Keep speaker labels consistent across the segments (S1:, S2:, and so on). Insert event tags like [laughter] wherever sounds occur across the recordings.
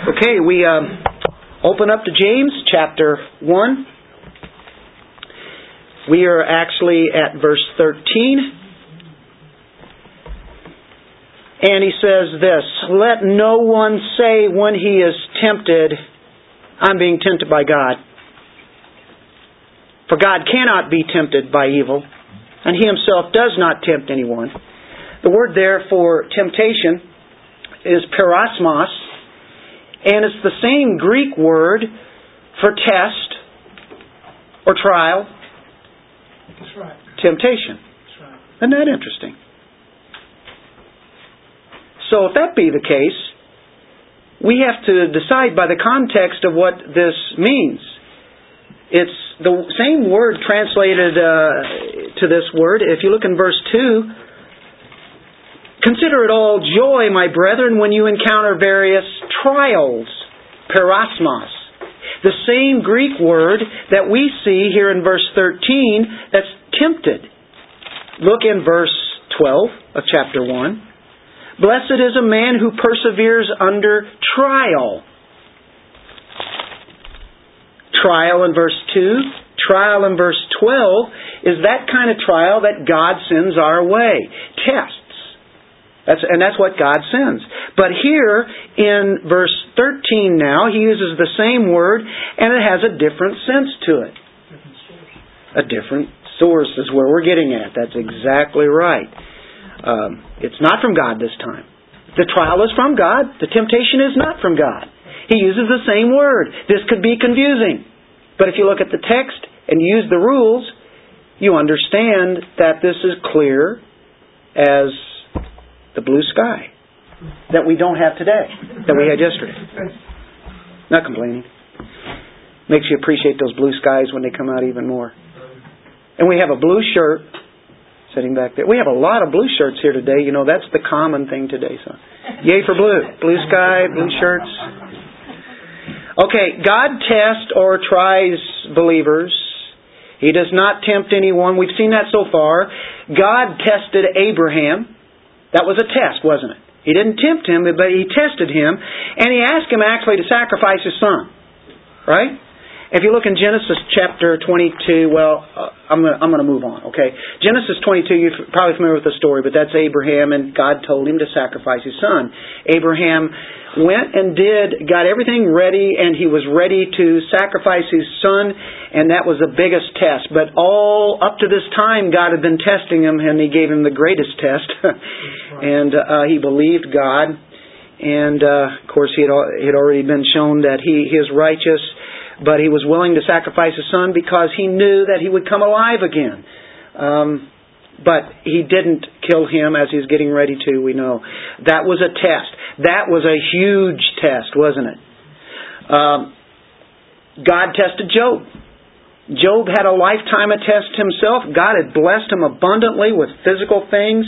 S1: Okay, we um, open up to James chapter 1. We are actually at verse 13. And he says this Let no one say when he is tempted, I'm being tempted by God. For God cannot be tempted by evil, and he himself does not tempt anyone. The word there for temptation is peirasmos, and it's the same Greek word for test or trial.
S2: That's right.
S1: Temptation.
S2: That's right.
S1: Isn't that interesting? So if that be the case, we have to decide by the context of what this means. It's the same word translated uh, to this word. If you look in verse 2, Consider it all joy, my brethren, when you encounter various trials, peirasmos. The same Greek word that we see here in verse 13 that's tempted. Look in verse 12 of chapter 1. Blessed is a man who perseveres under trial. Trial in verse 2, trial in verse 12 is that kind of trial that God sends our way. Test. That's, and that's what God sends. But here in verse 13 now, he uses the same word and it has a different sense to it. A different source is where we're getting at. That's exactly right. Um, it's not from God this time. The trial is from God. The temptation is not from God. He uses the same word. This could be confusing. But if you look at the text and use the rules, you understand that this is clear as the blue sky that we don't have today, that we had yesterday. Not complaining. Makes you appreciate those blue skies when they come out even more. And we have a blue shirt sitting back there. We have a lot of blue shirts here today. You know, that's the common thing today. So, yay for blue. Blue sky, blue shirts. Okay, God tests or tries believers. He does not tempt anyone. We've seen that so far. God tested Abraham. That was a test, wasn't it? He didn't tempt him, but he tested him, and he asked him actually to sacrifice his son. Right? If you look in Genesis chapter 22, well, uh, I'm going I'm to move on, okay? Genesis 22, you're probably familiar with the story, but that's Abraham, and God told him to sacrifice his son. Abraham went and did, got everything ready, and he was ready to sacrifice his son, and that was the biggest test. But all up to this time, God had been testing him, and he gave him the greatest test. [laughs] and uh, he believed God, and uh, of course, he had, he had already been shown that he, he is righteous but he was willing to sacrifice his son because he knew that he would come alive again. Um, but he didn't kill him as he's getting ready to, we know. That was a test. That was a huge test, wasn't it? Um, God tested Job. Job had a lifetime of test himself. God had blessed him abundantly with physical things.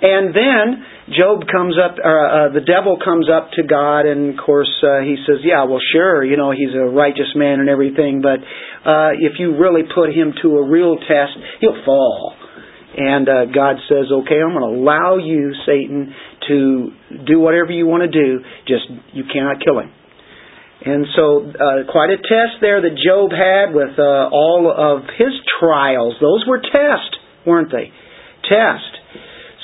S1: And then Job comes up, or uh, the devil comes up to God, and of course uh, he says, "Yeah, well, sure, you know, he's a righteous man and everything, but uh, if you really put him to a real test, he'll fall." And uh, God says, "Okay, I'm going to allow you, Satan, to do whatever you want to do. Just you cannot kill him." And so, uh, quite a test there that Job had with uh, all of his trials. Those were tests, weren't they? Test.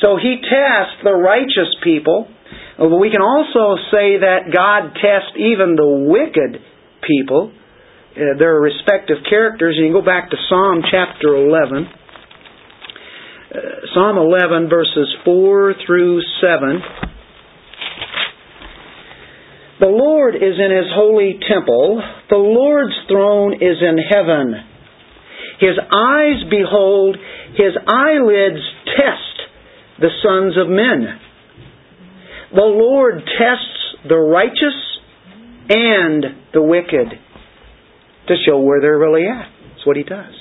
S1: So he tests the righteous people. But we can also say that God tests even the wicked people, uh, their respective characters. You can go back to Psalm chapter 11. Uh, Psalm 11, verses 4 through 7. The Lord is in his holy temple. The Lord's throne is in heaven. His eyes behold, his eyelids test the sons of men. The Lord tests the righteous and the wicked to show where they're really at. That's what he does.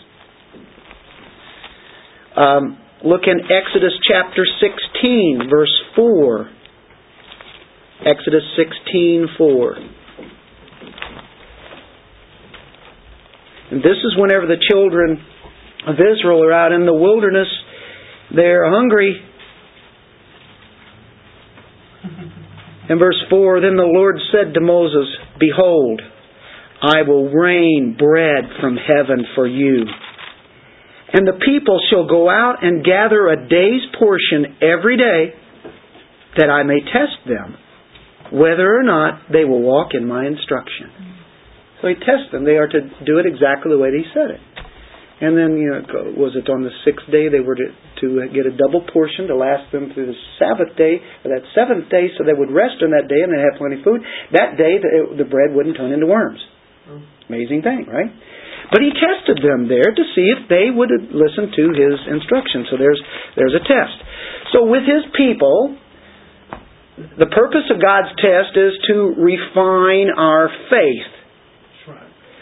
S1: Um, look in Exodus chapter 16, verse 4. Exodus 16, 4. And this is whenever the children of Israel are out in the wilderness, they're hungry In verse 4, Then the Lord said to Moses, Behold, I will rain bread from heaven for you. And the people shall go out and gather a day's portion every day, that I may test them, whether or not they will walk in my instruction. So he tests them. They are to do it exactly the way he said it. And then, you know, was it on the sixth day they were to, to get a double portion to last them through the Sabbath day, or that seventh day, so they would rest on that day and they'd have plenty of food. That day the, the bread wouldn't turn into worms. Mm-hmm. Amazing thing, right? But he tested them there to see if they would listen to his instructions. So there's there's a test. So with his people, the purpose of God's test is to refine our faith,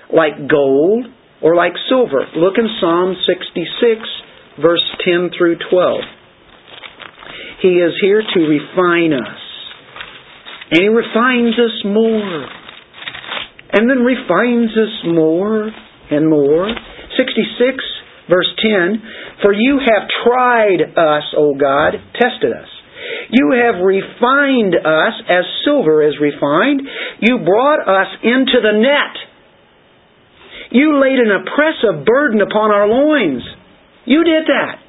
S1: like gold or like silver. Look in Psalm 66, verse 10 through 12. He is here to refine us. And He refines us more. And then refines us more and more. 66, verse 10 For you have tried us, O God, tested us. You have refined us as silver is refined. You brought us into the net you laid an oppressive burden upon our loins. You did that.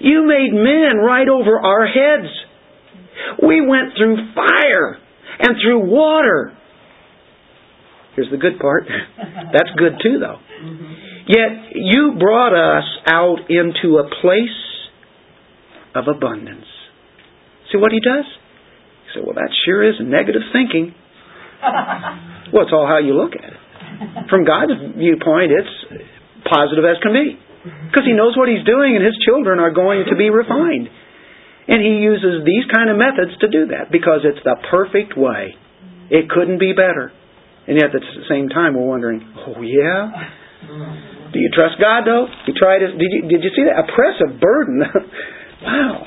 S1: You made men right over our heads. We went through fire and through water. Here's the good part. [laughs] That's good too, though. Yet you brought us out into a place of abundance. See what he does? He said, Well, that sure is negative thinking. [laughs] well, it's all how you look at it. From God's viewpoint, it's positive as can be. Because He knows what He's doing and His children are going to be refined. And He uses these kind of methods to do that because it's the perfect way. It couldn't be better. And yet at the same time we're wondering, oh yeah? Do you trust God though? You tried it. Did you, did you see that? Oppressive burden. [laughs] wow.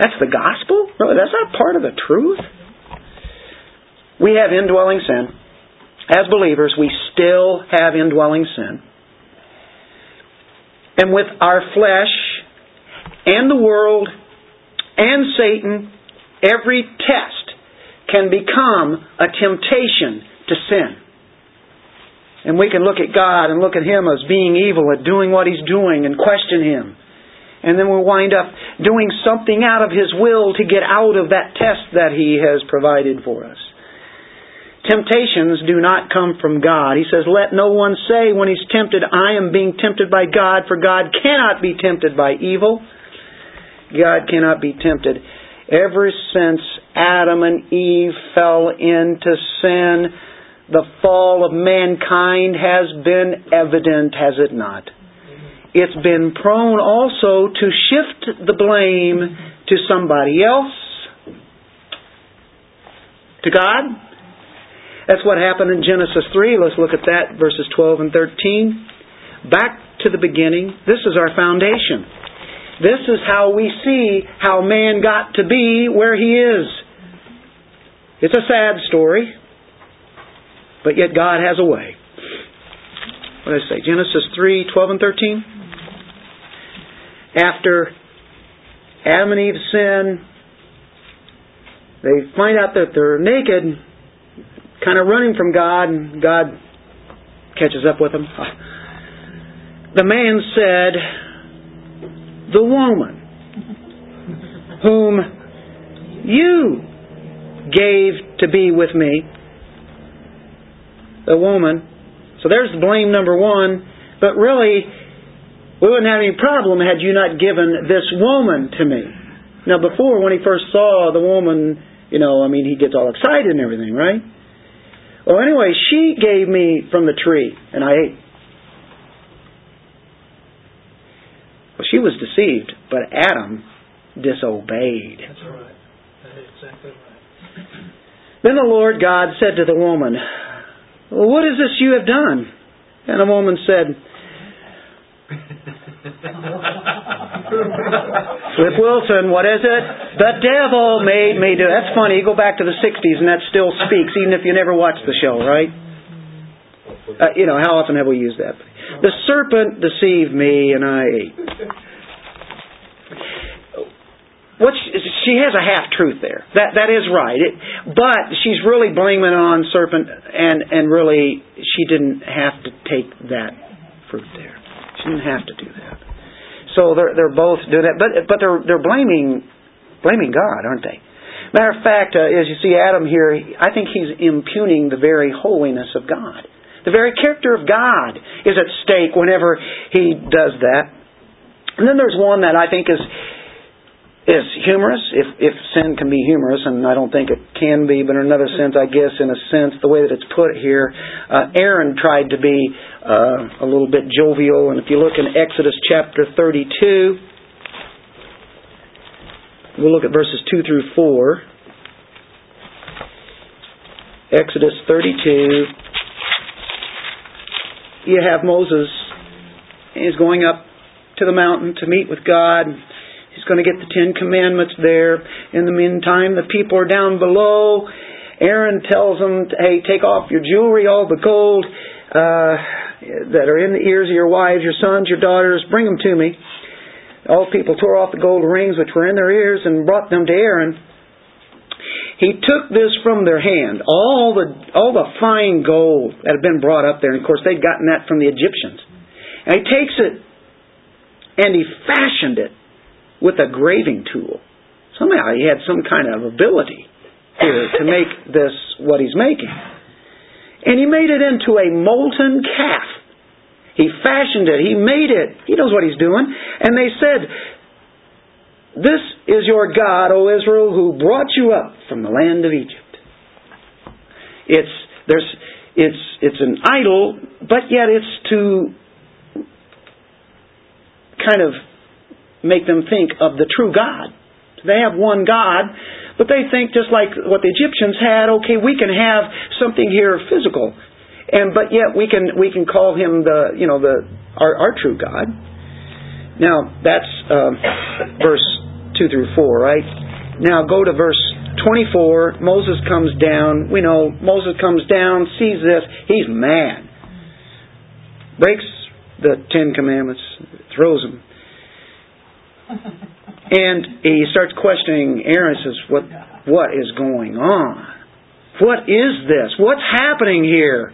S1: That's the gospel? That's not part of the truth? We have indwelling sin as believers, we still have indwelling sin. And with our flesh and the world and Satan, every test can become a temptation to sin. And we can look at God and look at Him as being evil, at doing what He's doing, and question Him. And then we'll wind up doing something out of His will to get out of that test that He has provided for us. Temptations do not come from God. He says, Let no one say when he's tempted, I am being tempted by God, for God cannot be tempted by evil. God cannot be tempted. Ever since Adam and Eve fell into sin, the fall of mankind has been evident, has it not? It's been prone also to shift the blame to somebody else, to God, that's what happened in Genesis 3. Let's look at that, verses 12 and 13. Back to the beginning. This is our foundation. This is how we see how man got to be where he is. It's a sad story, but yet God has a way. What did I say? Genesis 3 12 and 13. After Adam and Eve sin, they find out that they're naked kind of running from God, and God catches up with him. The man said, The woman whom you gave to be with me, the woman. So there's blame number one. But really, we wouldn't have any problem had you not given this woman to me. Now, before, when he first saw the woman, you know, I mean, he gets all excited and everything, right? Well, anyway, she gave me from the tree, and I ate. Well, she was deceived, but Adam disobeyed.
S2: That's right. That is exactly right.
S1: Then the Lord God said to the woman, well, What is this you have done? And the woman said, [laughs] [laughs] Flip Wilson, what is it? The devil made me do. That's funny. You go back to the '60s and that still speaks, even if you never watched the show, right? Uh, you know, how often have we used that? The serpent deceived me, and I ate. what she, she has a half truth there. That that is right. It, but she's really blaming on serpent, and and really she didn't have to take that fruit there. She didn't have to do that. So they're they're both doing that, but but they're they're blaming blaming God, aren't they? Matter of fact, uh, as you see Adam here, I think he's impugning the very holiness of God. The very character of God is at stake whenever he does that. And then there's one that I think is is humorous, if, if sin can be humorous, and I don't think it can be, but in another sense, I guess, in a sense, the way that it's put here, uh, Aaron tried to be uh, a little bit jovial, and if you look in Exodus chapter 32, we'll look at verses 2 through 4. Exodus 32, you have Moses, he's going up to the mountain to meet with God. He's going to get the Ten Commandments there. In the meantime, the people are down below. Aaron tells them, hey, take off your jewelry, all the gold uh, that are in the ears of your wives, your sons, your daughters, bring them to me. All the people tore off the gold rings which were in their ears and brought them to Aaron. He took this from their hand, all the all the fine gold that had been brought up there. And of course, they'd gotten that from the Egyptians. And he takes it and he fashioned it with a graving tool. Somehow he had some kind of ability here to make this what he's making. And he made it into a molten calf. He fashioned it. He made it. He knows what he's doing. And they said, This is your God, O Israel, who brought you up from the land of Egypt. It's there's it's it's an idol, but yet it's to kind of make them think of the true God. They have one God, but they think just like what the Egyptians had, okay, we can have something here physical. And but yet we can we can call him the you know the our, our true God. Now that's uh, verse two through four, right? Now go to verse twenty-four. Moses comes down. We know Moses comes down, sees this, he's mad, breaks the Ten Commandments, throws them and he starts questioning Aaron says, What what is going on? What is this? What's happening here?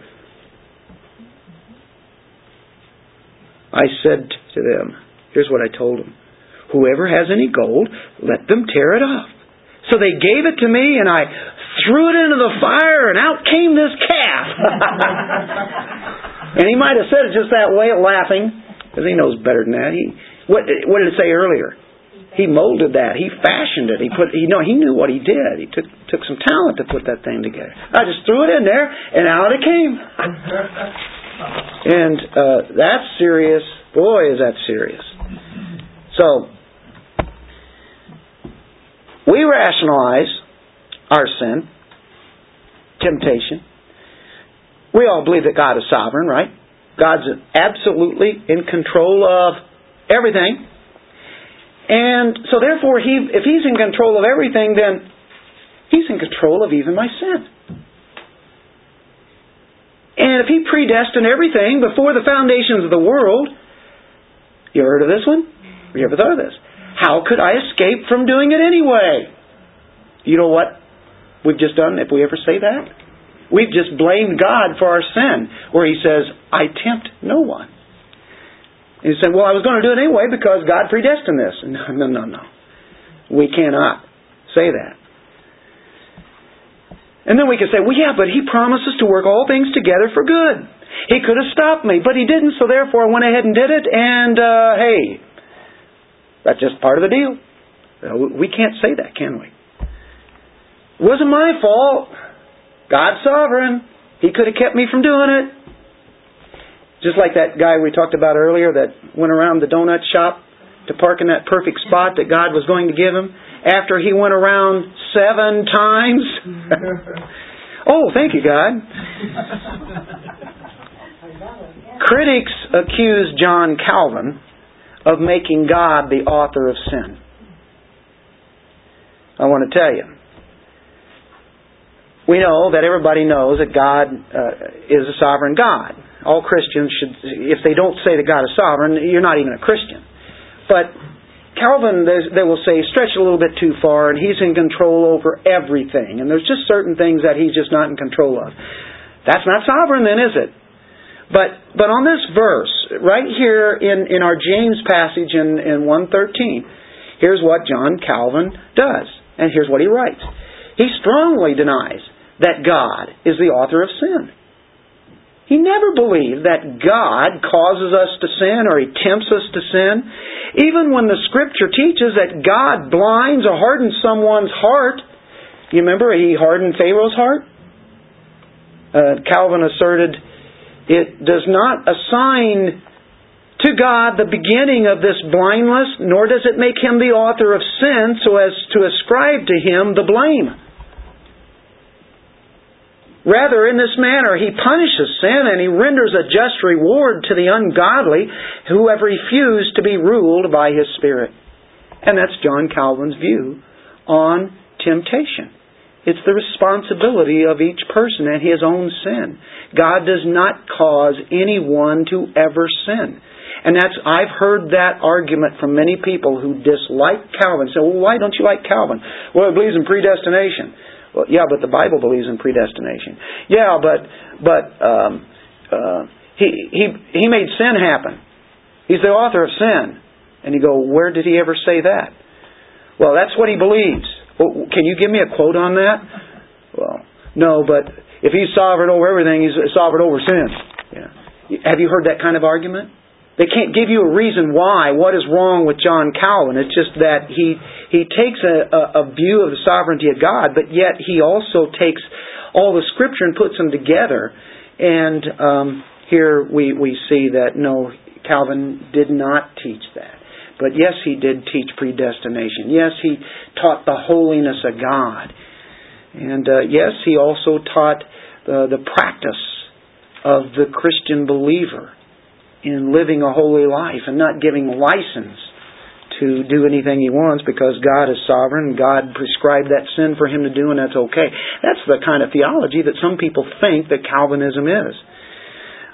S1: I said to them, here's what I told them. Whoever has any gold, let them tear it off. So they gave it to me and I threw it into the fire and out came this calf. [laughs] and he might have said it just that way, laughing, because he knows better than that. He, what, what did it say earlier? He molded that. He fashioned it. He put. He know. He knew what he did. He took took some talent to put that thing together. I just threw it in there, and out it came. [laughs] and uh, that's serious. Boy, is that serious. So we rationalize our sin, temptation. We all believe that God is sovereign, right? God's absolutely in control of everything. And so therefore, he, if he's in control of everything, then he's in control of even my sin. And if he predestined everything before the foundations of the world, you heard of this one? You ever thought of this? How could I escape from doing it anyway? You know what we've just done if we ever say that? We've just blamed God for our sin, where he says, I tempt no one. You say, well, I was going to do it anyway because God predestined this. [laughs] No, no, no, no. We cannot say that. And then we can say, well, yeah, but He promises to work all things together for good. He could have stopped me, but He didn't, so therefore I went ahead and did it, and uh, hey, that's just part of the deal. We can't say that, can we? It wasn't my fault. God's sovereign. He could have kept me from doing it. Just like that guy we talked about earlier that went around the donut shop to park in that perfect spot that God was going to give him after he went around seven times. [laughs] oh, thank you, God. Critics accuse John Calvin of making God the author of sin. I want to tell you. We know that everybody knows that God uh, is a sovereign God all Christians should, if they don't say that God is sovereign, you're not even a Christian. But Calvin, they will say, stretched a little bit too far, and he's in control over everything. And there's just certain things that he's just not in control of. That's not sovereign, then, is it? But but on this verse, right here in, in our James passage in, in 113, here's what John Calvin does. And here's what he writes. He strongly denies that God is the author of sin. He never believed that God causes us to sin or He tempts us to sin. Even when the Scripture teaches that God blinds or hardens someone's heart, you remember He hardened Pharaoh's heart? Uh, Calvin asserted it does not assign to God the beginning of this blindness, nor does it make Him the author of sin so as to ascribe to Him the blame. Rather, in this manner, he punishes sin and he renders a just reward to the ungodly who have refused to be ruled by his Spirit. And that's John Calvin's view on temptation. It's the responsibility of each person and his own sin. God does not cause anyone to ever sin. And that's I've heard that argument from many people who dislike Calvin. Say, well, why don't you like Calvin? Well, he believes in predestination. Well, yeah, but the Bible believes in predestination. Yeah, but but um, uh, he he he made sin happen. He's the author of sin. And you go, where did he ever say that? Well, that's what he believes. Well, can you give me a quote on that? Well, no, but if he's sovereign over everything, he's sovereign over sin. Yeah. Have you heard that kind of argument? They can't give you a reason why, what is wrong with John Calvin. It's just that he, he takes a, a, a view of the sovereignty of God, but yet he also takes all the scripture and puts them together. And um, here we, we see that no, Calvin did not teach that. But yes, he did teach predestination. Yes, he taught the holiness of God. And uh, yes, he also taught the practice of the Christian believer in living a holy life and not giving license to do anything he wants because God is sovereign. God prescribed that sin for him to do, and that's okay. That's the kind of theology that some people think that Calvinism is.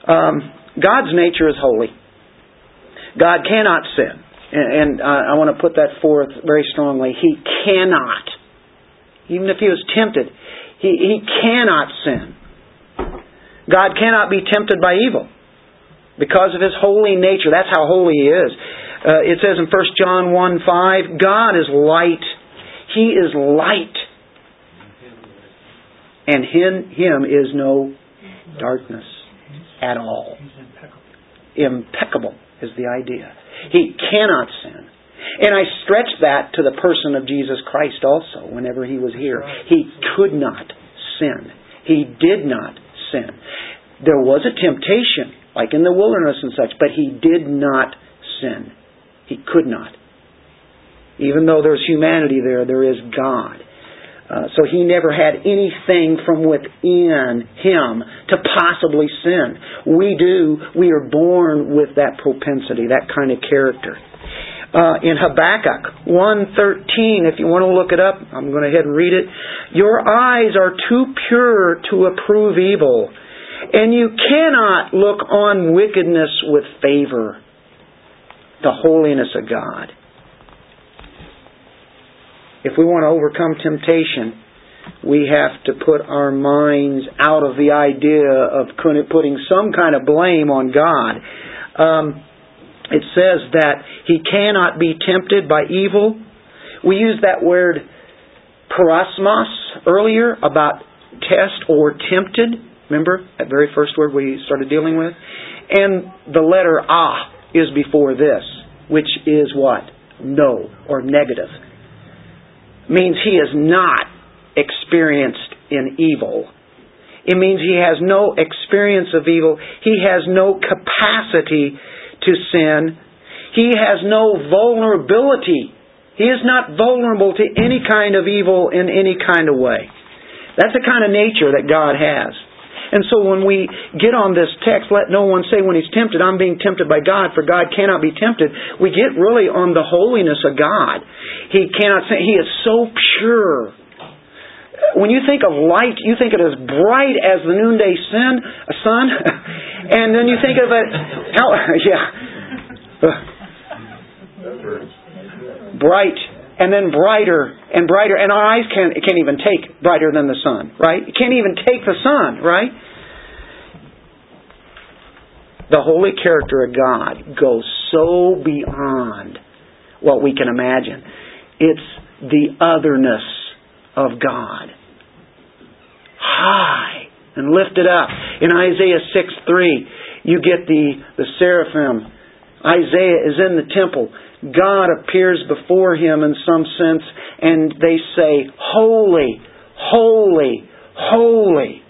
S1: Um, God's nature is holy. God cannot sin. And, and uh, I want to put that forth very strongly. He cannot. Even if he was tempted, he, he cannot sin. God cannot be tempted by evil because of his holy nature. That's how holy he is. Uh, it says in 1 John 1 5, God is light. He is light. And in him is no darkness at all. Impeccable is the idea. He cannot sin. And I stretch that to the person of Jesus Christ also whenever he was here. He could not sin. He did not sin. There was a temptation like in the wilderness and such, but he did not sin. He could not. Even though there's humanity there, there is God. Uh, so he never had anything from within him to possibly sin. We do. We are born with that propensity, that kind of character. Uh, in Habakkuk 1.13, if you want to look it up, I'm going to head and read it. Your eyes are too pure to approve evil and you cannot look on wickedness with favor. The holiness of God. If we want to overcome temptation, we have to put our minds out of the idea of putting some kind of blame on God. Um, it says that he cannot be tempted by evil. We used that word peirasmos earlier about test or tempted. Remember that very first word we started dealing with? And the letter ah is before this, which is what? No or negative. Means he is not experienced in evil. It means he has no experience of evil. He has no capacity to sin. He has no vulnerability. He is not vulnerable to any kind of evil in any kind of way. That's the kind of nature that God has. And so when we get on this text, let no one say when he's tempted, I'm being tempted by God, for God cannot be tempted. We get really on the holiness of God. He cannot say, He is so pure. When you think of light, you think it as bright as the noonday sun, sun, [laughs] and then you think of it, how, [laughs] yeah. bright and then brighter and brighter. And our eyes can't, can't even take brighter than the sun, right? It can't even take the sun, right? The holy character of God goes so beyond what we can imagine. It's the otherness of God. High and lifted up. In Isaiah 6 3, you get the, the seraphim. Isaiah is in the temple. God appears before him in some sense, and they say, Holy, holy, holy.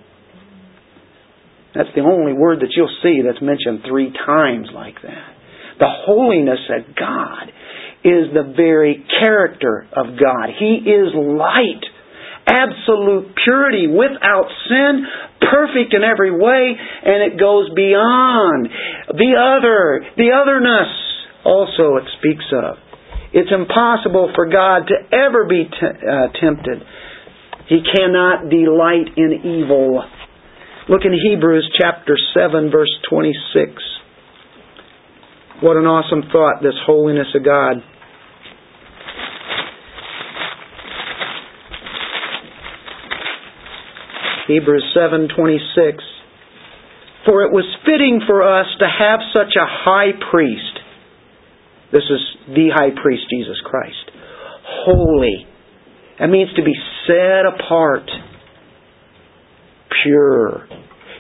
S1: That's the only word that you'll see that's mentioned three times like that. The holiness of God is the very character of God. He is light, absolute purity, without sin, perfect in every way, and it goes beyond the other, the otherness also it speaks of. It's impossible for God to ever be t- uh, tempted. He cannot delight in evil. Look in Hebrews chapter 7 verse 26. What an awesome thought, this holiness of God. Hebrews 7:26 For it was fitting for us to have such a high priest this is the high priest, Jesus Christ. Holy. That means to be set apart. Pure.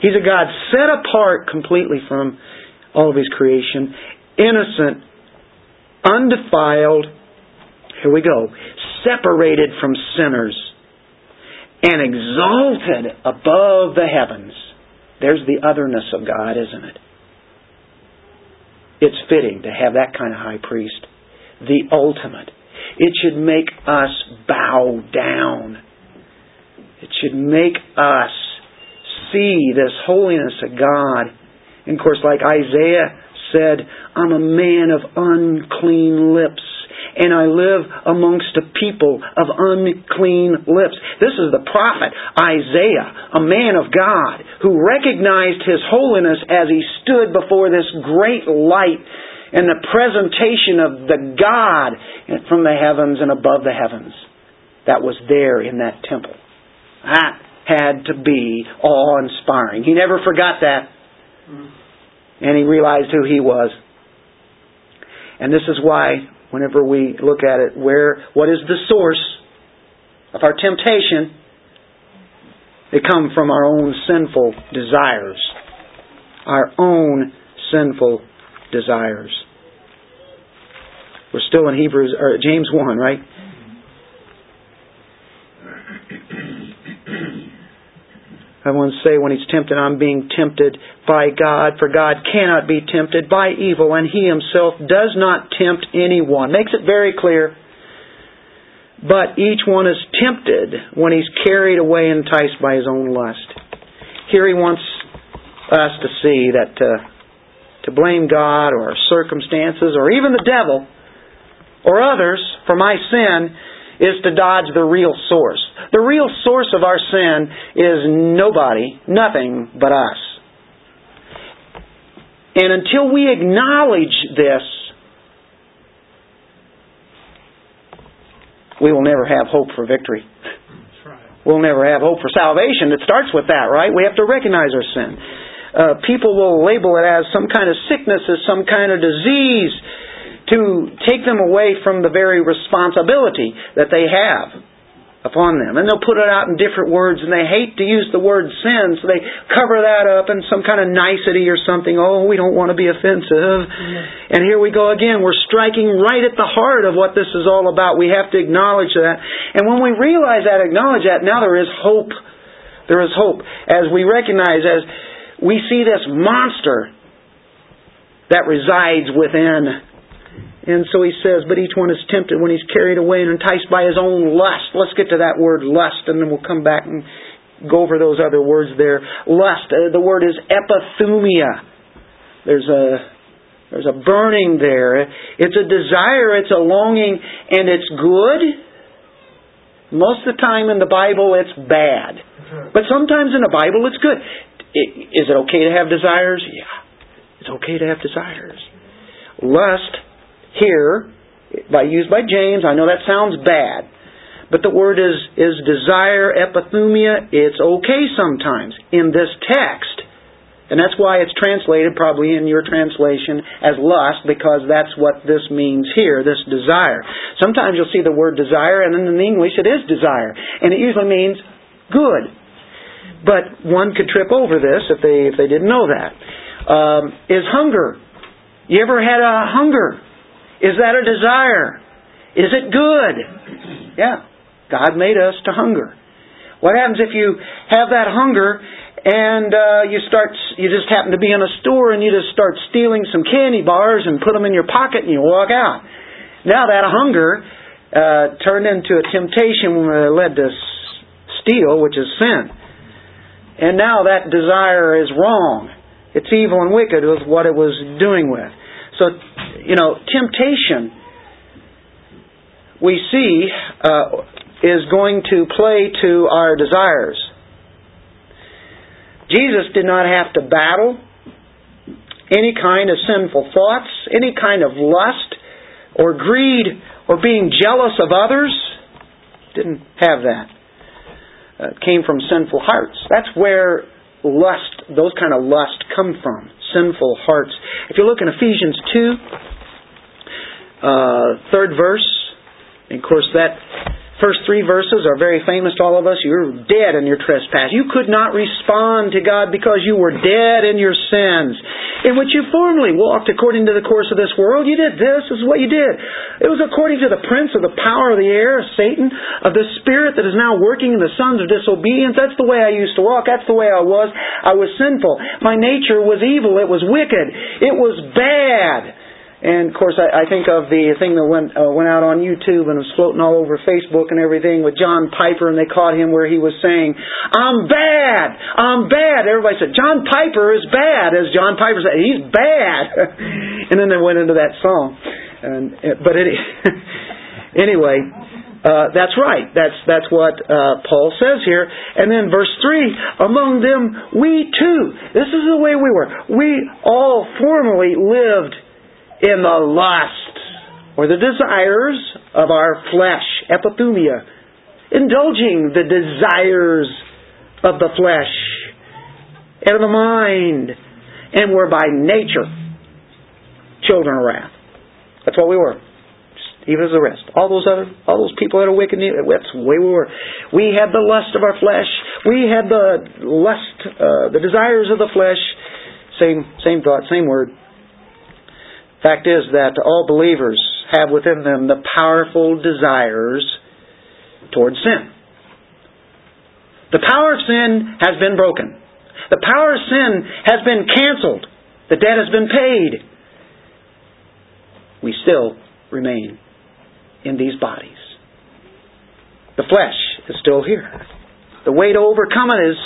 S1: He's a God set apart completely from all of His creation. Innocent. Undefiled. Here we go. Separated from sinners. And exalted above the heavens. There's the otherness of God, isn't it? It's fitting to have that kind of high priest. The ultimate. It should make us bow down. It should make us see this holiness of God. And of course, like Isaiah said, I'm a man of unclean lips and I live amongst a people of unclean lips. This is the prophet Isaiah, a man of God, who recognized his holiness as he stood before this great light and the presentation of the God from the heavens and above the heavens that was there in that temple. That had to be awe inspiring. He never forgot that. Mm. And he realized who he was. And this is why whenever we look at it, where what is the source of our temptation? They come from our own sinful desires. Our own sinful desires. We're still in Hebrews or James 1, right? I want to say when he's tempted, I'm being tempted by God, for God cannot be tempted by evil, and he himself does not tempt anyone. Makes it very clear. But each one is tempted when he's carried away enticed by his own lust. Here he wants us to see that uh, to blame God or circumstances or even the devil or others for my sin is to dodge the real source. The real source of our sin is nobody, nothing but us. And until we acknowledge this, we will never have hope for victory. We'll never have hope for salvation. It starts with that, right? We have to recognize our sin. Uh, people will label it as some kind of sickness, as some kind of disease to take them away from the very responsibility that they have upon them. And they'll put it out in different words, and they hate to use the word sin, so they cover that up in some kind of nicety or something. Oh, we don't want to be offensive. Mm-hmm. And here we go again. We're striking right at the heart of what this is all about. We have to acknowledge that. And when we realize that, acknowledge that, now there is hope. There is hope. As we recognize, as we see this monster that resides within and so he says, but each one is tempted when he's carried away and enticed by his own lust. Let's get to that word lust and then we'll come back and go over those other words there. Lust, uh, the word is epithumia. There's a there's a burning there. It's a desire, it's a longing, and it's good. Most of the time in the Bible it's bad. But sometimes in the Bible it's good. Is it okay to have desires? Yeah. It's okay to have desires. Lust here by used by James. I know that sounds bad, but the word is is desire, epithumia. It's okay sometimes in this text. And that's why it's translated probably in your translation as lust because that's what this means here, this desire. Sometimes you'll see the word desire and in English it is desire. And it usually means good. But one could trip over this if they if they didn't know that. Um, is hunger. You ever had a hunger? Is that a desire? Is it good? Yeah. God made us to hunger. What happens if you have that hunger and uh, you start you just happen to be in a store and you just start stealing some candy bars and put them in your pocket and you walk out. Now that hunger uh, turned into a temptation that led to steal, which is sin. And now that desire is wrong. It's evil and wicked with what it was doing with. So, you know, temptation we see uh, is going to play to our desires. Jesus did not have to battle any kind of sinful thoughts, any kind of lust or greed or being jealous of others. Didn't have that. Uh, it came from sinful hearts. That's where lust, those kind of lust come from. Sinful hearts. If you look in Ephesians 2, uh, third verse, and of course that First three verses are very famous to all of us. You're dead in your trespass. You could not respond to God because you were dead in your sins, in which you formerly walked according to the course of this world. You did this. This is what you did. It was according to the prince of the power of the air, Satan, of the spirit that is now working in the sons of disobedience. That's the way I used to walk. That's the way I was. I was sinful. My nature was evil. It was wicked. It was bad. And of course, I, I think of the thing that went uh, went out on YouTube and was floating all over Facebook and everything with John Piper, and they caught him where he was saying, "I'm bad, I'm bad." Everybody said, "John Piper is bad," as John Piper said, "He's bad," [laughs] and then they went into that song. And but it, [laughs] anyway, uh, that's right. That's that's what uh, Paul says here. And then verse three: Among them, we too. This is the way we were. We all formerly lived in the lust or the desires of our flesh, epithumia, indulging the desires of the flesh and of the mind, and were by nature children of wrath. That's what we were. even as the rest. All those other, all those people that are wicked, that's the way we were. We had the lust of our flesh. We had the lust, uh, the desires of the flesh. Same, same thought, same word. Fact is that all believers have within them the powerful desires towards sin. The power of sin has been broken. The power of sin has been canceled. The debt has been paid. We still remain in these bodies. The flesh is still here. The way to overcome it is,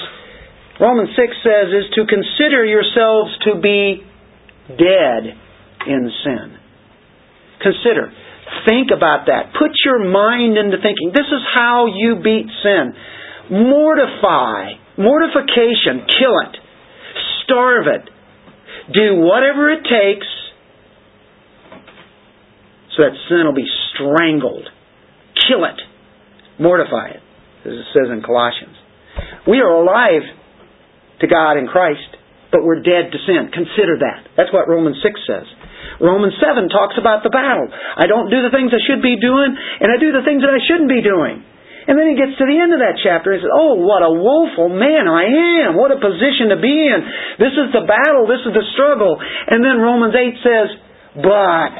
S1: Romans 6 says, is to consider yourselves to be dead in sin. Consider. Think about that. Put your mind into thinking. This is how you beat sin. Mortify. Mortification. Kill it. Starve it. Do whatever it takes so that sin will be strangled. Kill it. Mortify it, as it says in Colossians. We are alive to God in Christ, but we're dead to sin. Consider that. That's what Romans 6 says. Romans 7 talks about the battle. I don't do the things I should be doing, and I do the things that I shouldn't be doing. And then he gets to the end of that chapter and says, Oh, what a woeful man I am. What a position to be in. This is the battle. This is the struggle. And then Romans 8 says, But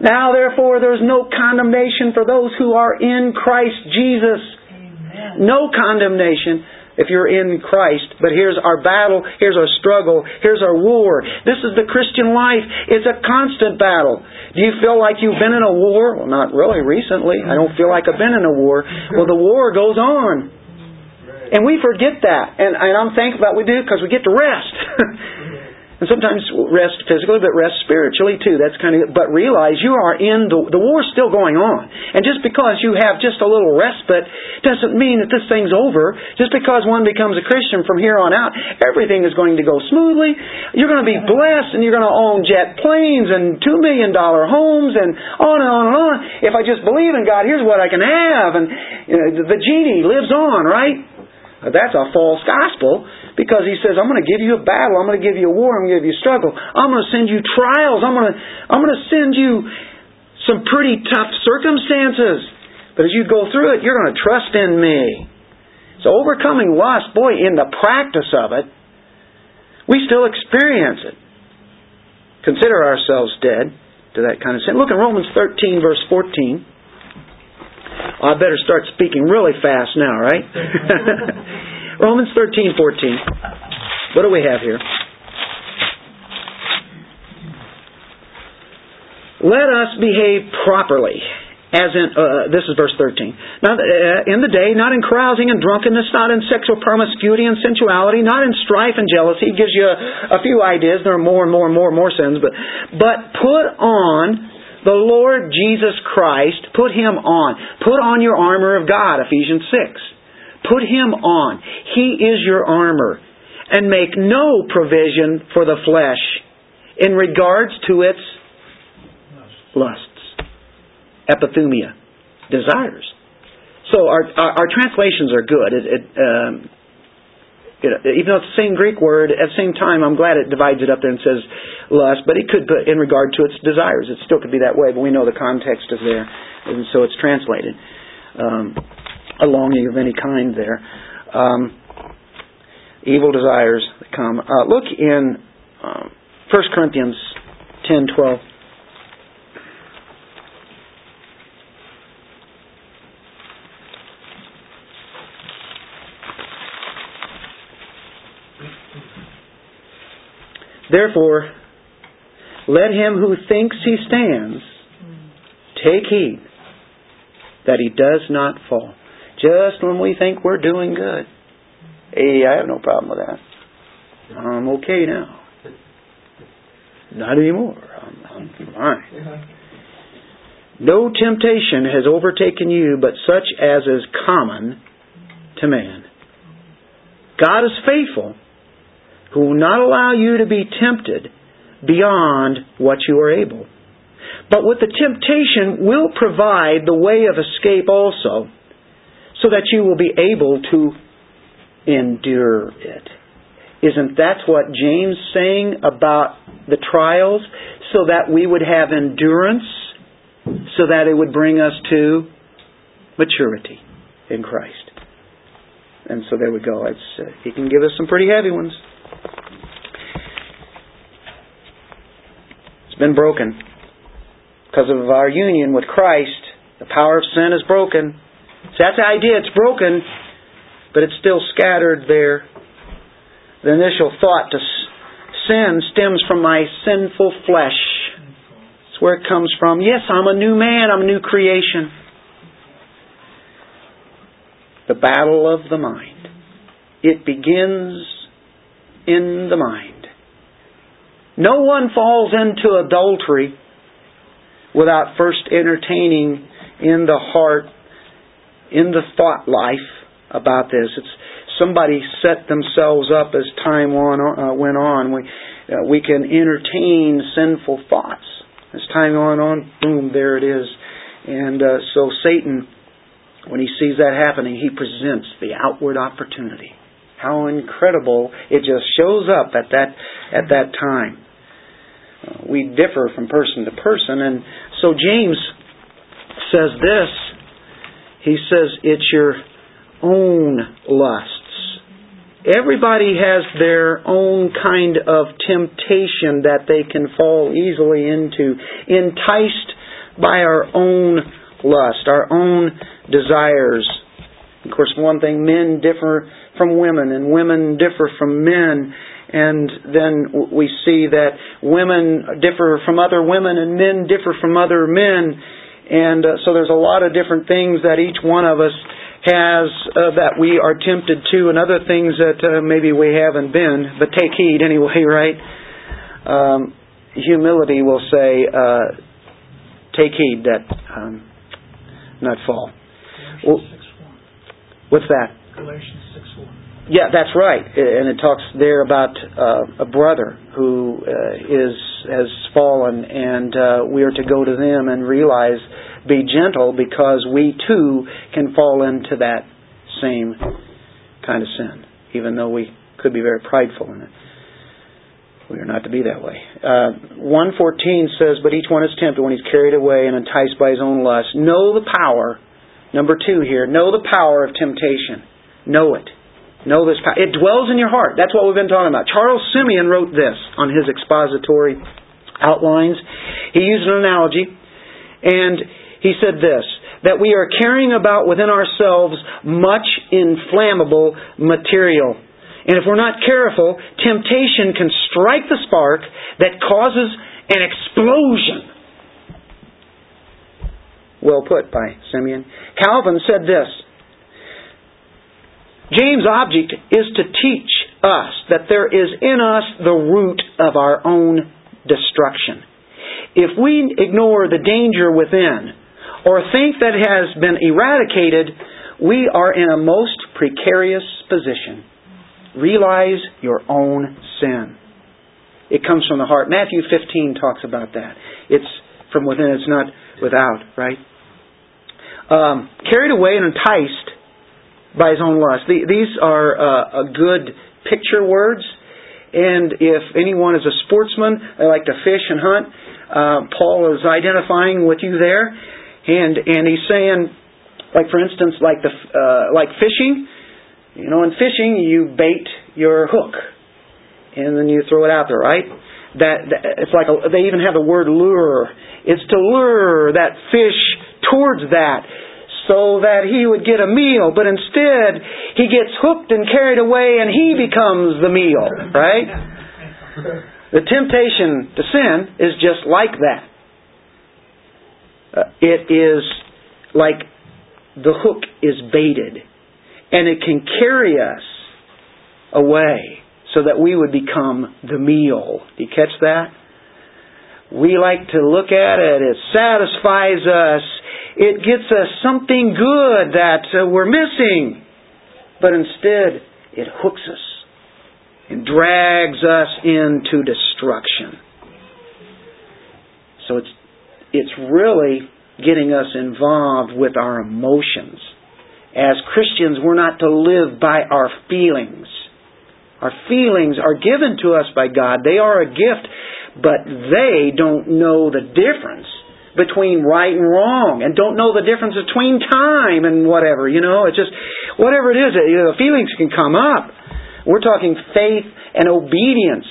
S1: now therefore there's no condemnation for those who are in Christ Jesus. Amen. No condemnation if you're in Christ. But here's our battle, here's our struggle, here's our war. This is the Christian life. It's a constant battle. Do you feel like you've been in a war? Well, not really recently. I don't feel like I've been in a war. Well, the war goes on. And we forget that. And, and I'm thankful that we do because we get to rest. [laughs] and sometimes rest physically, but rest spiritually too. That's kind of, but realize you are in the, the war's still going on. And just because you have just a little respite doesn't mean that this thing's over. Just because one becomes a Christian from here on out, everything is going to go smoothly. You're going to be blessed and you're going to own jet planes and two million dollar homes and on and on and on. If I just believe in God, here's what I can have. And you know, the genie lives on, right? That's a false gospel because he says, I'm going to give you a battle. I'm going to give you a war. I'm going to give you a struggle. I'm going to send you trials. I'm going to, I'm going to send you some pretty tough circumstances. But as you go through it, you're going to trust in me. So overcoming lust, boy, in the practice of it, we still experience it. Consider ourselves dead to that kind of sin. Look in Romans 13, verse 14. I better start speaking really fast now, right? [laughs] Romans 13, 14. What do we have here? Let us behave properly as in uh, this is verse 13 not uh, in the day not in carousing and drunkenness not in sexual promiscuity and sensuality not in strife and jealousy it gives you a, a few ideas there are more and more and more and more sins but but put on the Lord Jesus Christ, put Him on. Put on your armor of God, Ephesians 6. Put Him on. He is your armor. And make no provision for the flesh in regards to its lusts. Epithumia. Desires. So our, our, our translations are good. It, it, um, even though it's the same Greek word, at the same time, I'm glad it divides it up there and says lust, but it could put in regard to its desires. It still could be that way, but we know the context is there, and so it's translated. Um, a longing of any kind there. Um, evil desires that come. Uh, look in uh, 1 Corinthians 10 12. Therefore, let him who thinks he stands take heed that he does not fall. Just when we think we're doing good. Hey, I have no problem with that. I'm okay now. Not anymore. I'm, I'm fine. No temptation has overtaken you but such as is common to man. God is faithful who will not allow you to be tempted beyond what you are able. But with the temptation will provide the way of escape also, so that you will be able to endure it. Isn't that what James saying about the trials? So that we would have endurance, so that it would bring us to maturity in Christ. And so there we go. It's, uh, he can give us some pretty heavy ones. It's been broken. Because of our union with Christ, the power of sin is broken. So that's the idea. It's broken, but it's still scattered there. The initial thought to sin stems from my sinful flesh. It's where it comes from. Yes, I'm a new man. I'm a new creation. The battle of the mind. It begins in the mind. No one falls into adultery without first entertaining in the heart, in the thought life about this. It's somebody set themselves up as time on, uh, went on. We uh, we can entertain sinful thoughts as time went on. Boom, there it is. And uh, so Satan, when he sees that happening, he presents the outward opportunity. How incredible! It just shows up at that at that time. Uh, we differ from person to person, and so James says this. He says it's your own lusts. Everybody has their own kind of temptation that they can fall easily into, enticed by our own lust, our own desires. Of course, one thing, men differ from women, and women differ from men. And then we see that women differ from other women, and men differ from other men. And uh, so there's a lot of different things that each one of us has uh, that we are tempted to, and other things that uh, maybe we haven't been. But take heed anyway, [laughs] right? um, humility will say, uh, take heed that um, not fall. Well, what's that?
S2: Galatians 6 1.
S1: Yeah, that's right. And it talks there about uh, a brother who uh, is has fallen, and uh, we are to go to them and realize, be gentle, because we too can fall into that same kind of sin, even though we could be very prideful in it. We are not to be that way. Uh, 114 says, But each one is tempted when he's carried away and enticed by his own lust. Know the power. Number two here, know the power of temptation. Know it. Know this power. It dwells in your heart. That's what we've been talking about. Charles Simeon wrote this on his expository outlines. He used an analogy, and he said this that we are carrying about within ourselves much inflammable material. And if we're not careful, temptation can strike the spark that causes an explosion. Well put by Simeon. Calvin said this James' object is to teach us that there is in us the root of our own destruction. If we ignore the danger within or think that it has been eradicated, we are in a most precarious position. Realize your own sin. It comes from the heart. Matthew 15 talks about that. It's from within, it's not without, right? Um, carried away and enticed by his own lust. These are uh, a good picture words. And if anyone is a sportsman, they like to fish and hunt. Uh, Paul is identifying with you there, and and he's saying, like for instance, like the uh, like fishing. You know, in fishing, you bait your hook, and then you throw it out there, right? That, that it's like a, they even have the word lure. It's to lure that fish towards that so that he would get a meal, but instead he gets hooked and carried away and he becomes the meal, right? The temptation to sin is just like that. Uh, it is like the hook is baited and it can carry us away so that we would become the meal. Do you catch that? We like to look at it, it satisfies us, it gets us something good that uh, we're missing. But instead, it hooks us and drags us into destruction. So it's, it's really getting us involved with our emotions. As Christians, we're not to live by our feelings. Our feelings are given to us by God. They are a gift, but they don't know the difference between right and wrong and don't know the difference between time and whatever. You know, it's just whatever it is. You know, feelings can come up. We're talking faith and obedience,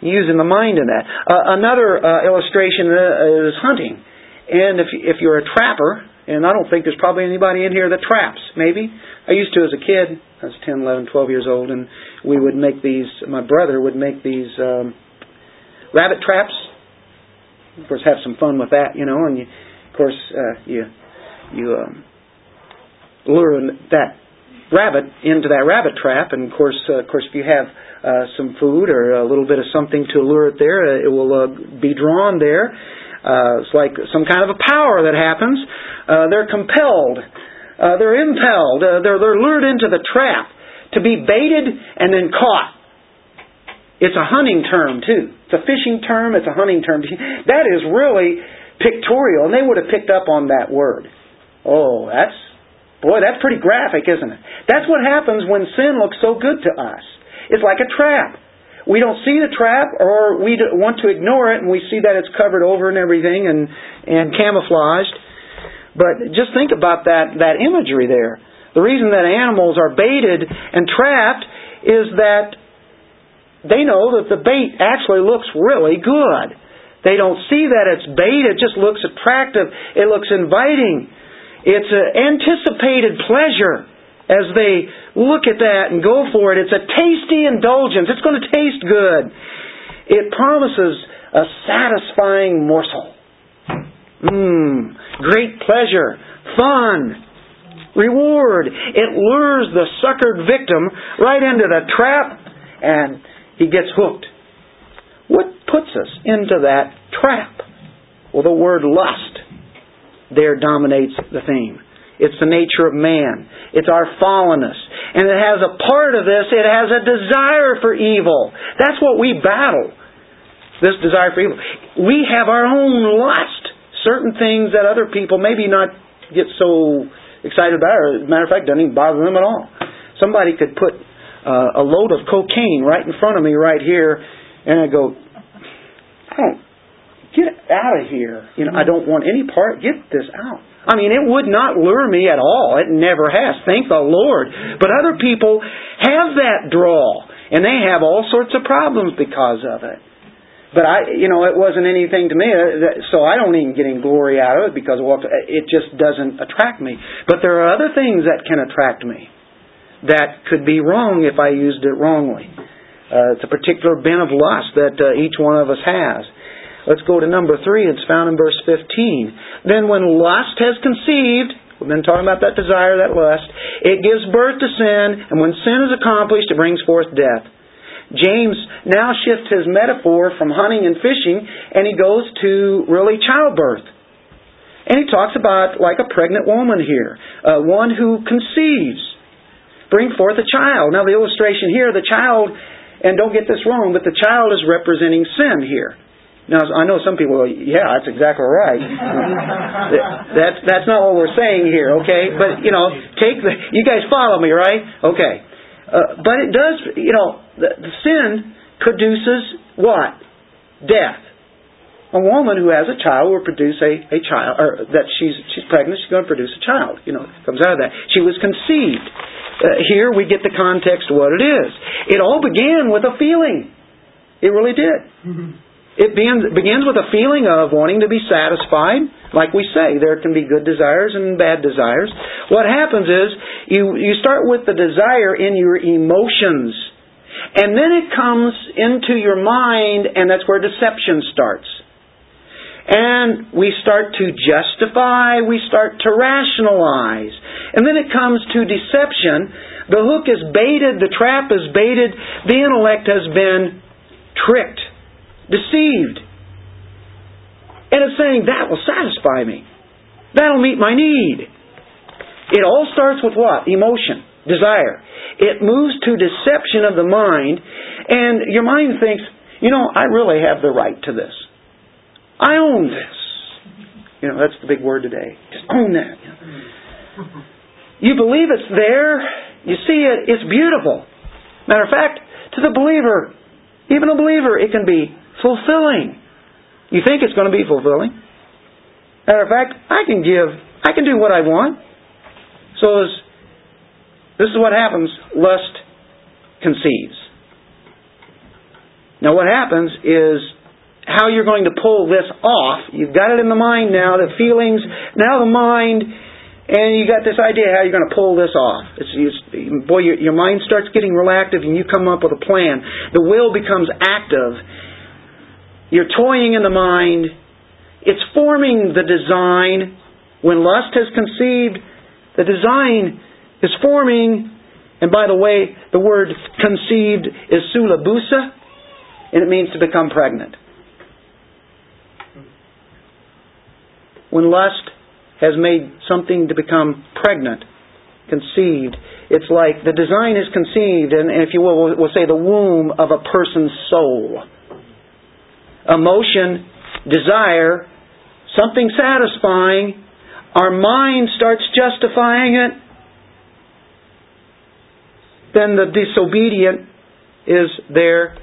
S1: using the mind in that. Uh, another uh, illustration uh, is hunting. And if if you're a trapper, and I don't think there's probably anybody in here that traps. Maybe I used to as a kid. I was 10, 11, 12 years old, and we would make these. My brother would make these um, rabbit traps of course, have some fun with that, you know, and you, of course, uh, you you um, lure that rabbit into that rabbit trap, and of course, uh, of course, if you have uh, some food or a little bit of something to lure it there, uh, it will uh, be drawn there. Uh, it's like some kind of a power that happens. Uh, they're compelled. Uh, they're impelled. Uh, they're, they're lured into the trap to be baited and then caught. It's a hunting term, too. It's a fishing term, it's a hunting term. That is really pictorial, and they would have picked up on that word. Oh, that's, boy, that's pretty graphic, isn't it? That's what happens when sin looks so good to us. It's like a trap. We don't see the trap, or we want to ignore it, and we see that it's covered over and everything and, and camouflaged. But just think about that, that imagery there. The reason that animals are baited and trapped is that they know that the bait actually looks really good. They don't see that it's bait, it just looks attractive, it looks inviting. It's an anticipated pleasure as they look at that and go for it. It's a tasty indulgence, it's going to taste good. It promises a satisfying morsel. Mmm, great pleasure, fun, reward. It lures the suckered victim right into the trap and he gets hooked. What puts us into that trap? Well, the word lust there dominates the theme. It's the nature of man. It's our fallenness. And it has a part of this, it has a desire for evil. That's what we battle. This desire for evil. We have our own lust. Certain things that other people maybe not get so excited about, or as a matter of fact, doesn't even bother them at all. Somebody could put uh, a load of cocaine right in front of me right here, and I go, oh, get out of here. You know, I don't want any part. Get this out. I mean, it would not lure me at all. It never has. Thank the Lord. But other people have that draw, and they have all sorts of problems because of it. But I, you know, it wasn't anything to me, uh, so I don't even get any glory out of it because it just doesn't attract me. But there are other things that can attract me that could be wrong if I used it wrongly. Uh, it's a particular bent of lust that uh, each one of us has. Let's go to number three. It's found in verse 15. Then when lust has conceived, we've been talking about that desire, that lust, it gives birth to sin, and when sin is accomplished, it brings forth death. James now shifts his metaphor from hunting and fishing, and he goes to really childbirth. And he talks about like a pregnant woman here, uh, one who conceives, bring forth a child. Now the illustration here, the child, and don't get this wrong, but the child is representing sin here. Now, I know some people, yeah, that's exactly right. [laughs] that's that's not what we're saying here, okay? But you know, take the. You guys follow me, right? Okay. Uh, but it does, you know, the, the sin produces what? Death. A woman who has a child will produce a, a child, or that she's she's pregnant, she's going to produce a child. You know, comes out of that. She was conceived. Uh, here we get the context of what it is. It all began with a feeling. It really did. Mm-hmm. It begins with a feeling of wanting to be satisfied. Like we say, there can be good desires and bad desires. What happens is you, you start with the desire in your emotions. And then it comes into your mind, and that's where deception starts. And we start to justify, we start to rationalize. And then it comes to deception. The hook is baited, the trap is baited, the intellect has been tricked deceived. And it's saying, that will satisfy me. That'll meet my need. It all starts with what? Emotion, desire. It moves to deception of the mind, and your mind thinks, you know, I really have the right to this. I own this. You know, that's the big word today. Just own that. You believe it's there. You see it. It's beautiful. Matter of fact, to the believer, even a believer, it can be fulfilling. You think it's going to be fulfilling? Matter of fact, I can give, I can do what I want. So this is what happens. Lust conceives. Now what happens is how you're going to pull this off. You've got it in the mind now, the feelings, now the mind, and you got this idea how you're going to pull this off. It's, it's, boy, your, your mind starts getting real active and you come up with a plan. The will becomes active you're toying in the mind. It's forming the design. When lust has conceived, the design is forming. And by the way, the word conceived is sulabusa, and it means to become pregnant. When lust has made something to become pregnant, conceived, it's like the design is conceived, and if you will, we'll say the womb of a person's soul emotion, desire, something satisfying, our mind starts justifying it, then the disobedient is there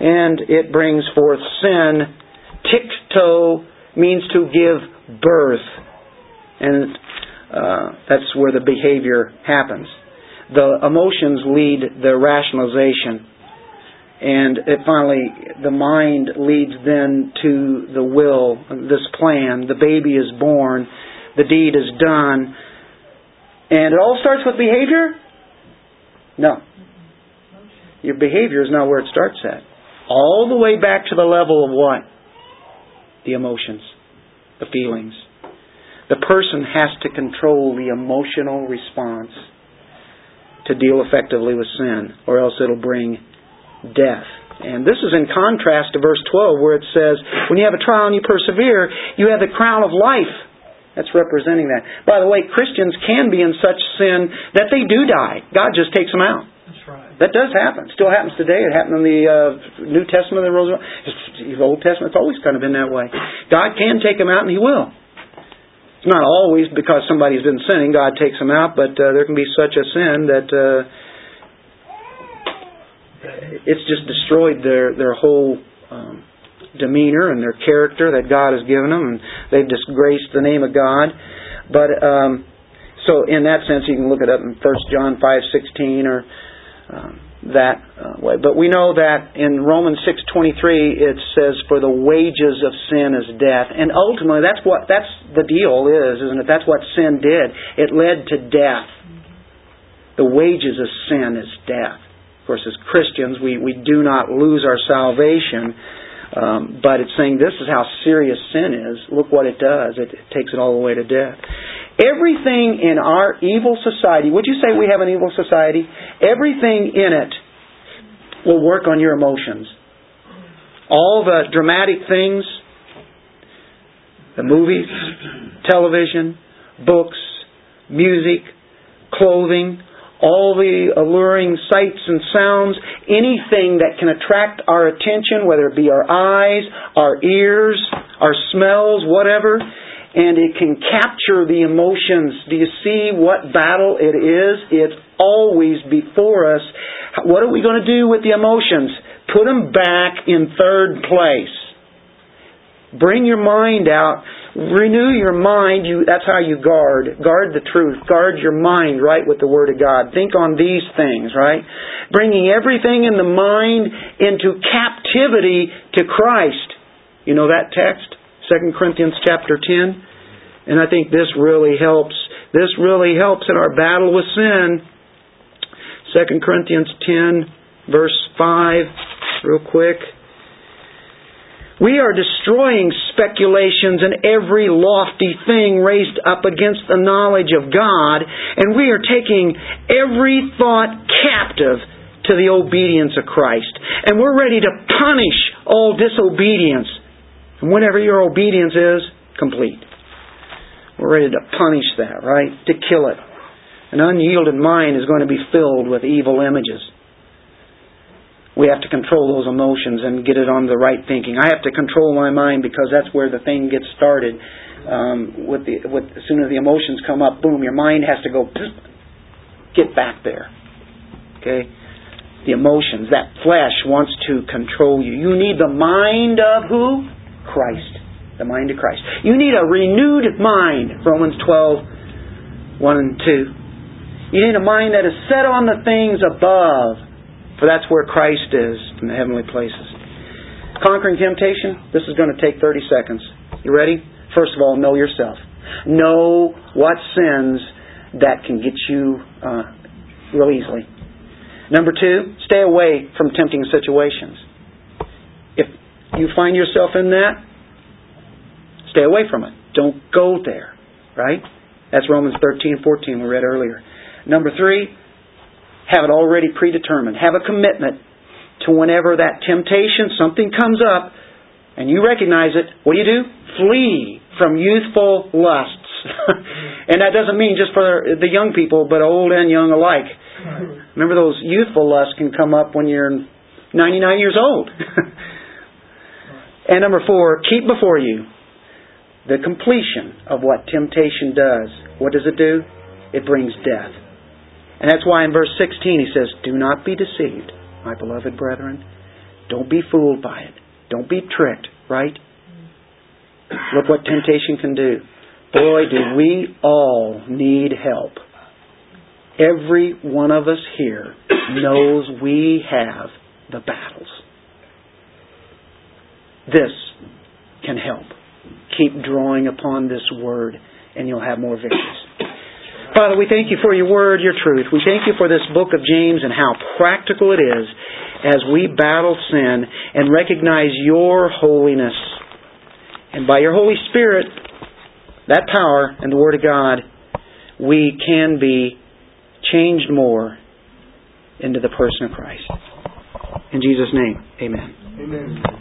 S1: and it brings forth sin. Tikto means to give birth, and uh, that's where the behavior happens. The emotions lead the rationalization. And it finally, the mind leads then to the will, this plan. The baby is born, the deed is done. And it all starts with behavior? No. Your behavior is not where it starts at. All the way back to the level of what? The emotions, the feelings. The person has to control the emotional response to deal effectively with sin, or else it'll bring death. And this is in contrast to verse 12 where it says, when you have a trial and you persevere, you have the crown of life. That's representing that. By the way, Christians can be in such sin that they do die. God just takes them out. That does happen. Still happens today. It happened in the uh, New Testament, the Old Testament. It's always kind of been that way. God can take them out, and He will. It's not always because somebody's been sinning. God takes them out, but uh, there can be such a sin that uh, it's just destroyed their their whole um, demeanor and their character that God has given them, and they've disgraced the name of God. But um, so, in that sense, you can look it up in First John five sixteen or um, that uh, way. But we know that in Romans six twenty three it says, "For the wages of sin is death," and ultimately that's what that's the deal is, isn't it? That's what sin did. It led to death. The wages of sin is death. Of course, as Christians, we, we do not lose our salvation, um, but it's saying this is how serious sin is. Look what it does. It, it takes it all the way to death. Everything in our evil society, would you say we have an evil society? Everything in it will work on your emotions. All the dramatic things, the movies, television, books, music, clothing, all the alluring sights and sounds, anything that can attract our attention, whether it be our eyes, our ears, our smells, whatever, and it can capture the emotions. Do you see what battle it is? It's always before us. What are we going to do with the emotions? Put them back in third place. Bring your mind out Renew your mind. You, that's how you guard. Guard the truth. Guard your mind right with the Word of God. Think on these things, right? Bringing everything in the mind into captivity to Christ. You know that text? 2 Corinthians chapter 10. And I think this really helps. This really helps in our battle with sin. 2 Corinthians 10, verse 5, real quick. We are destroying speculations and every lofty thing raised up against the knowledge of God, and we are taking every thought captive to the obedience of Christ. And we're ready to punish all disobedience. And whenever your obedience is complete, we're ready to punish that, right? To kill it. An unyielded mind is going to be filled with evil images we have to control those emotions and get it on the right thinking. I have to control my mind because that's where the thing gets started. Um, with the with as soon as the emotions come up, boom, your mind has to go get back there. Okay, the emotions, that flesh wants to control you. You need the mind of who? Christ. The mind of Christ. You need a renewed mind. Romans 12, 1 and 2. You need a mind that is set on the things above for that's where Christ is in the heavenly places. Conquering temptation, this is going to take 30 seconds. You ready? First of all, know yourself. Know what sins that can get you uh, real easily. Number two, stay away from tempting situations. If you find yourself in that, stay away from it. Don't go there, right? That's Romans 13, 14 we read earlier. Number three, have it already predetermined. Have a commitment to whenever that temptation, something comes up, and you recognize it, what do you do? Flee from youthful lusts. [laughs] and that doesn't mean just for the young people, but old and young alike. Remember, those youthful lusts can come up when you're 99 years old. [laughs] and number four, keep before you the completion of what temptation does. What does it do? It brings death. And that's why in verse 16 he says, Do not be deceived, my beloved brethren. Don't be fooled by it. Don't be tricked, right? Look what temptation can do. Boy, do we all need help. Every one of us here knows we have the battles. This can help. Keep drawing upon this word, and you'll have more victories. Father, we thank you for your word, your truth. We thank you for this book of James and how practical it is as we battle sin and recognize your holiness. And by your Holy Spirit, that power and the Word of God, we can be changed more into the person of Christ. In Jesus' name, amen.
S3: Amen.